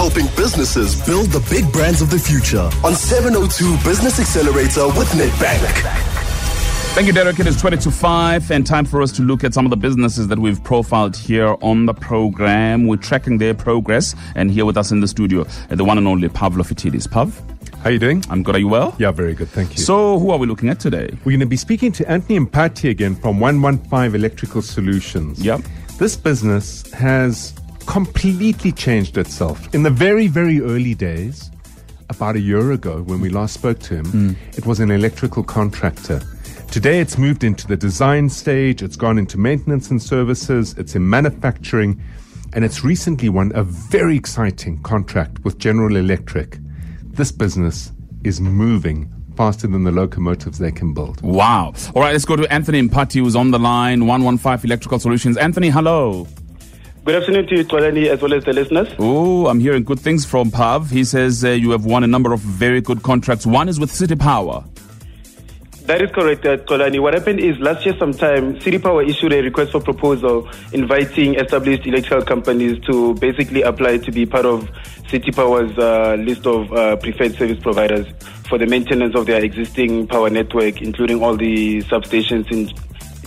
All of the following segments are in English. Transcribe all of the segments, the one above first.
helping businesses build the big brands of the future on 702 Business Accelerator with Nedbank. Thank you, Derek. It is 20 to 5 and time for us to look at some of the businesses that we've profiled here on the program. We're tracking their progress and here with us in the studio, uh, the one and only Pavlo Phitidis. Pav? How are you doing? I'm good. Are you well? Yeah, very good. Thank you. So, who are we looking at today? We're going to be speaking to Anthony Mpati again from 115 Electrical Solutions. Yep. This business has completely changed itself. In the very, very early days, about a year ago when we last spoke to him, mm. it was an electrical contractor. Today it's moved into the design stage, it's gone into maintenance and services, it's in manufacturing, and it's recently won a very exciting contract with General Electric. This business is moving faster than the locomotives they can build. Wow. All right, let's go to Anthony Mpati, who's on the line, 115 Electrical Solutions. Anthony, hello. Good afternoon to you, Twalani, as well as the listeners. Oh, I'm hearing good things from Pav. He says uh, you have won a number of very good contracts. One is with City Power. That is correct, uh, Kolani. What happened is last year sometime, City Power issued a request for proposal inviting established electrical companies to basically apply to be part of City Power's uh, list of uh, preferred service providers for the maintenance of their existing power network, including all the substations in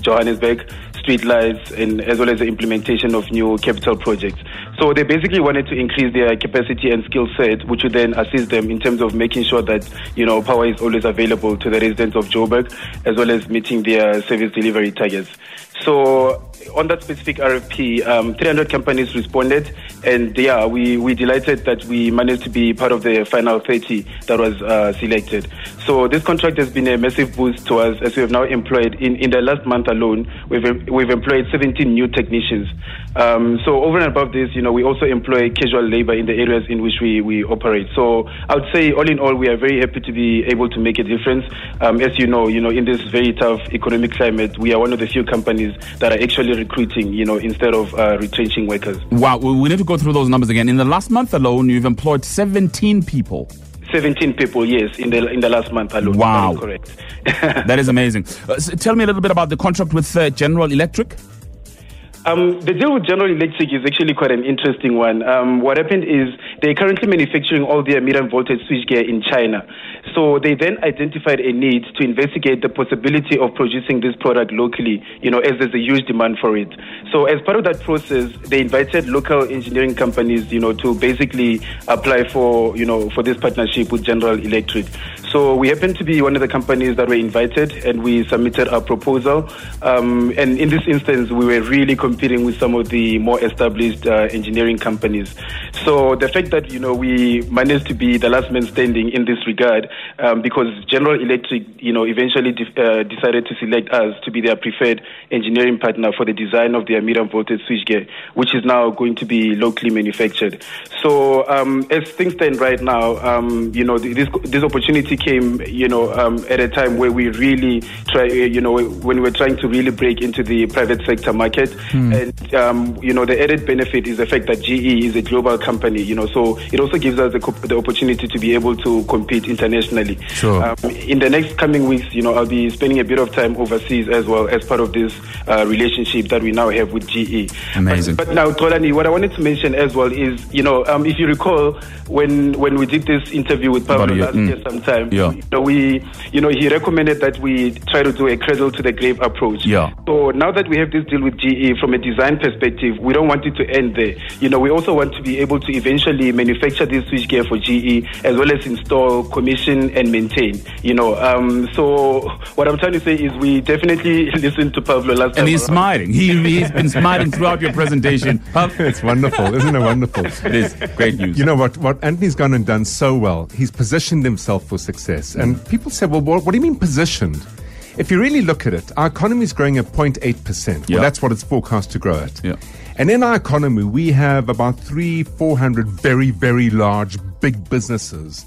Johannesburg, streetlights, and as well as the implementation of new capital projects. So they basically wanted to increase their capacity and skill set, which would then assist them in terms of making sure that you know power is always available to the residents of Joburg, as well as meeting their service delivery targets. So on that specific RFP, um, 300 companies responded, and yeah, we we delighted that we managed to be part of the final 30 that was uh, selected. So this contract has been a massive boost to us as we have now employed in in the last month alone. We've we've employed 17 new technicians. Um, so over and above this, you know, we also employ casual labor in the areas in which we we operate. So I would say, all in all, we are very happy to be able to make a difference. Um, as you know, you know, in this very tough economic climate, we are one of the few companies that are actually recruiting, you know, instead of uh, retrenching workers. Wow, we need to go through those numbers again. In the last month alone, you've employed 17 people. 17 people, yes, in the in the last month alone. Wow, that is correct. that is amazing. Uh, so tell me a little bit about the contract with uh, General Electric. Um, the deal with General Electric is actually quite an interesting one. Um, what happened is they're currently manufacturing all their medium voltage switchgear in China. So they then identified a need to investigate the possibility of producing this product locally, you know, as there's a huge demand for it. So as part of that process, they invited local engineering companies, you know, to basically apply for, you know, for this partnership with General Electric. So we happened to be one of the companies that were invited and we submitted our proposal. Um, and in this instance, we were really competing with some of the more established uh, engineering companies. So the fact that you know we managed to be the last man standing in this regard, um, because General Electric, you know, eventually de- uh, decided to select us to be their preferred engineering partner for the design of their medium voltage switchgear, which is now going to be locally manufactured. So um, as things stand right now, um, you know, this this opportunity came, you know, um, at a time where we really try, you know, when we were trying to really break into the private sector market. Mm. And, um, you know, the added benefit is the fact that GE is a global company, you know, so it also gives us the, the opportunity to be able to compete internationally. Sure. Um, in the next coming weeks, you know, I'll be spending a bit of time overseas as well as part of this uh, relationship that we now have with GE. Amazing. But, but now, Tolani, what I wanted to mention as well is, you know, um, if you recall, when when we did this interview with Pavlo last mm. year sometime, yeah. you know, we, you know, he recommended that we try to do a cradle to the grave approach. Yeah. So now that we have this deal with GE from a design perspective, we don't want it to end there. You know, we also want to be able to eventually manufacture this switchgear for GE as well as install, commission, and maintain. You know, um, so what I'm trying to say is we definitely listened to Pavlo last and time. And he's smiling. He, he's been smiling throughout your presentation. it's wonderful, isn't it wonderful? It is great news. You know what? What Anthony's gone and done so well. He's positioned himself for success. And people say, well, what, what do you mean positioned? If you really look at it, our economy is growing at 0.8%. Yeah. Well, that's what it's forecast to grow at. Yeah. And in our economy, we have about three, 400 very, very large, big businesses.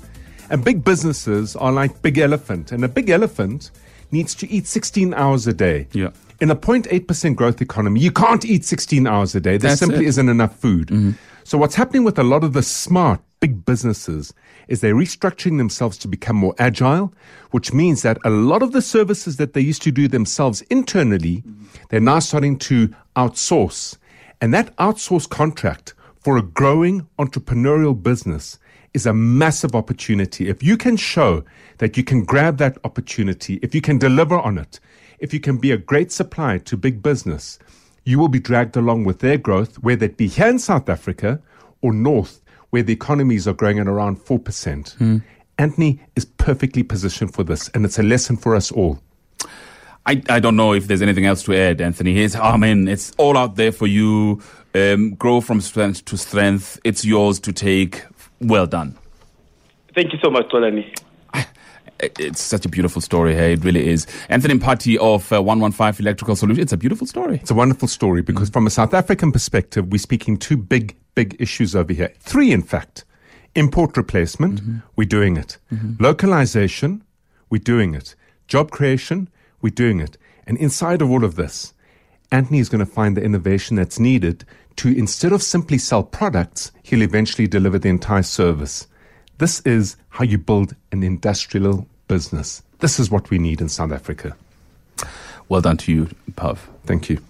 And big businesses are like big elephant. And a big elephant needs to eat 16 hours a day. Yeah. In a 0.8% growth economy, you can't eat 16 hours a day. There That's simply isn't enough food. Mm-hmm. So what's happening with a lot of the smart big businesses is they're restructuring themselves to become more agile, which means that a lot of the services that they used to do themselves internally, they're now starting to outsource. And that outsource contract for a growing entrepreneurial business is a massive opportunity. If you can show that you can grab that opportunity, if you can deliver on it, if you can be a great supplier to big business, you will be dragged along with their growth, whether it be here in South Africa or north, where the economies are growing at around 4%. Mm. Anthony is perfectly positioned for this, and it's a lesson for us all. I, I don't know if there's anything else to add, Anthony. Here's, I mean, it's all out there for you. Um, grow from strength to strength. It's yours to take. Well done. Thank you so much, Tolani. It's such a beautiful story. Hey, it really is. Anthony Mpati of uh, 115 Electrical Solutions. It's a beautiful story. It's a wonderful story because, mm-hmm. from a South African perspective, we're speaking two big, big issues over here. Three, in fact. Import replacement, mm-hmm. we're doing it. Mm-hmm. Localization, we're doing it. Job creation, we're doing it. And inside of all of this, Anthony is going to find the innovation that's needed to, instead of simply sell products, he'll eventually deliver the entire service. This is how you build an industrial business. This is what we need in South Africa. Well done to you, Pav. Thank you.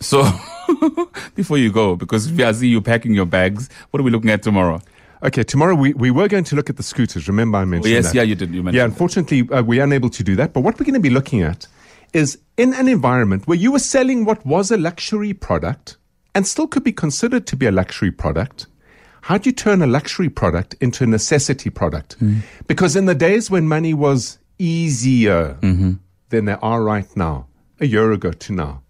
So, before you go, because I see you packing your bags, what are we looking at tomorrow? Okay, tomorrow we, we were going to look at the scooters. Remember, I mentioned oh, yes, that. yeah, you did. You mentioned. Yeah, unfortunately, uh, we're unable to do that. But what we're going to be looking at is in an environment where you were selling what was a luxury product and still could be considered to be a luxury product. How do you turn a luxury product into a necessity product? Mm. Because in the days when money was easier mm-hmm. than they are right now, a year ago to now,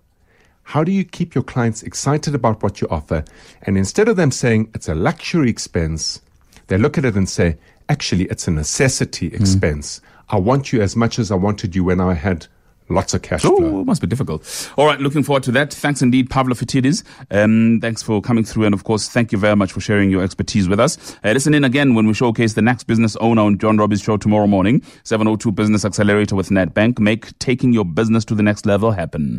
how do you keep your clients excited about what you offer? And instead of them saying it's a luxury expense, they look at it and say, actually, it's a necessity mm. expense. Mm. I want you as much as I wanted you when I had Lots of cash oh, flow. it must be difficult. All right, looking forward to that. Thanks indeed, Pavlo Phitidis. Um, thanks for coming through. And of course, thank you very much for sharing your expertise with us. Uh, listen in again when we showcase the next business owner on John Robbie's show tomorrow morning. 702 Business Accelerator with Nedbank. Make taking your business to the next level happen.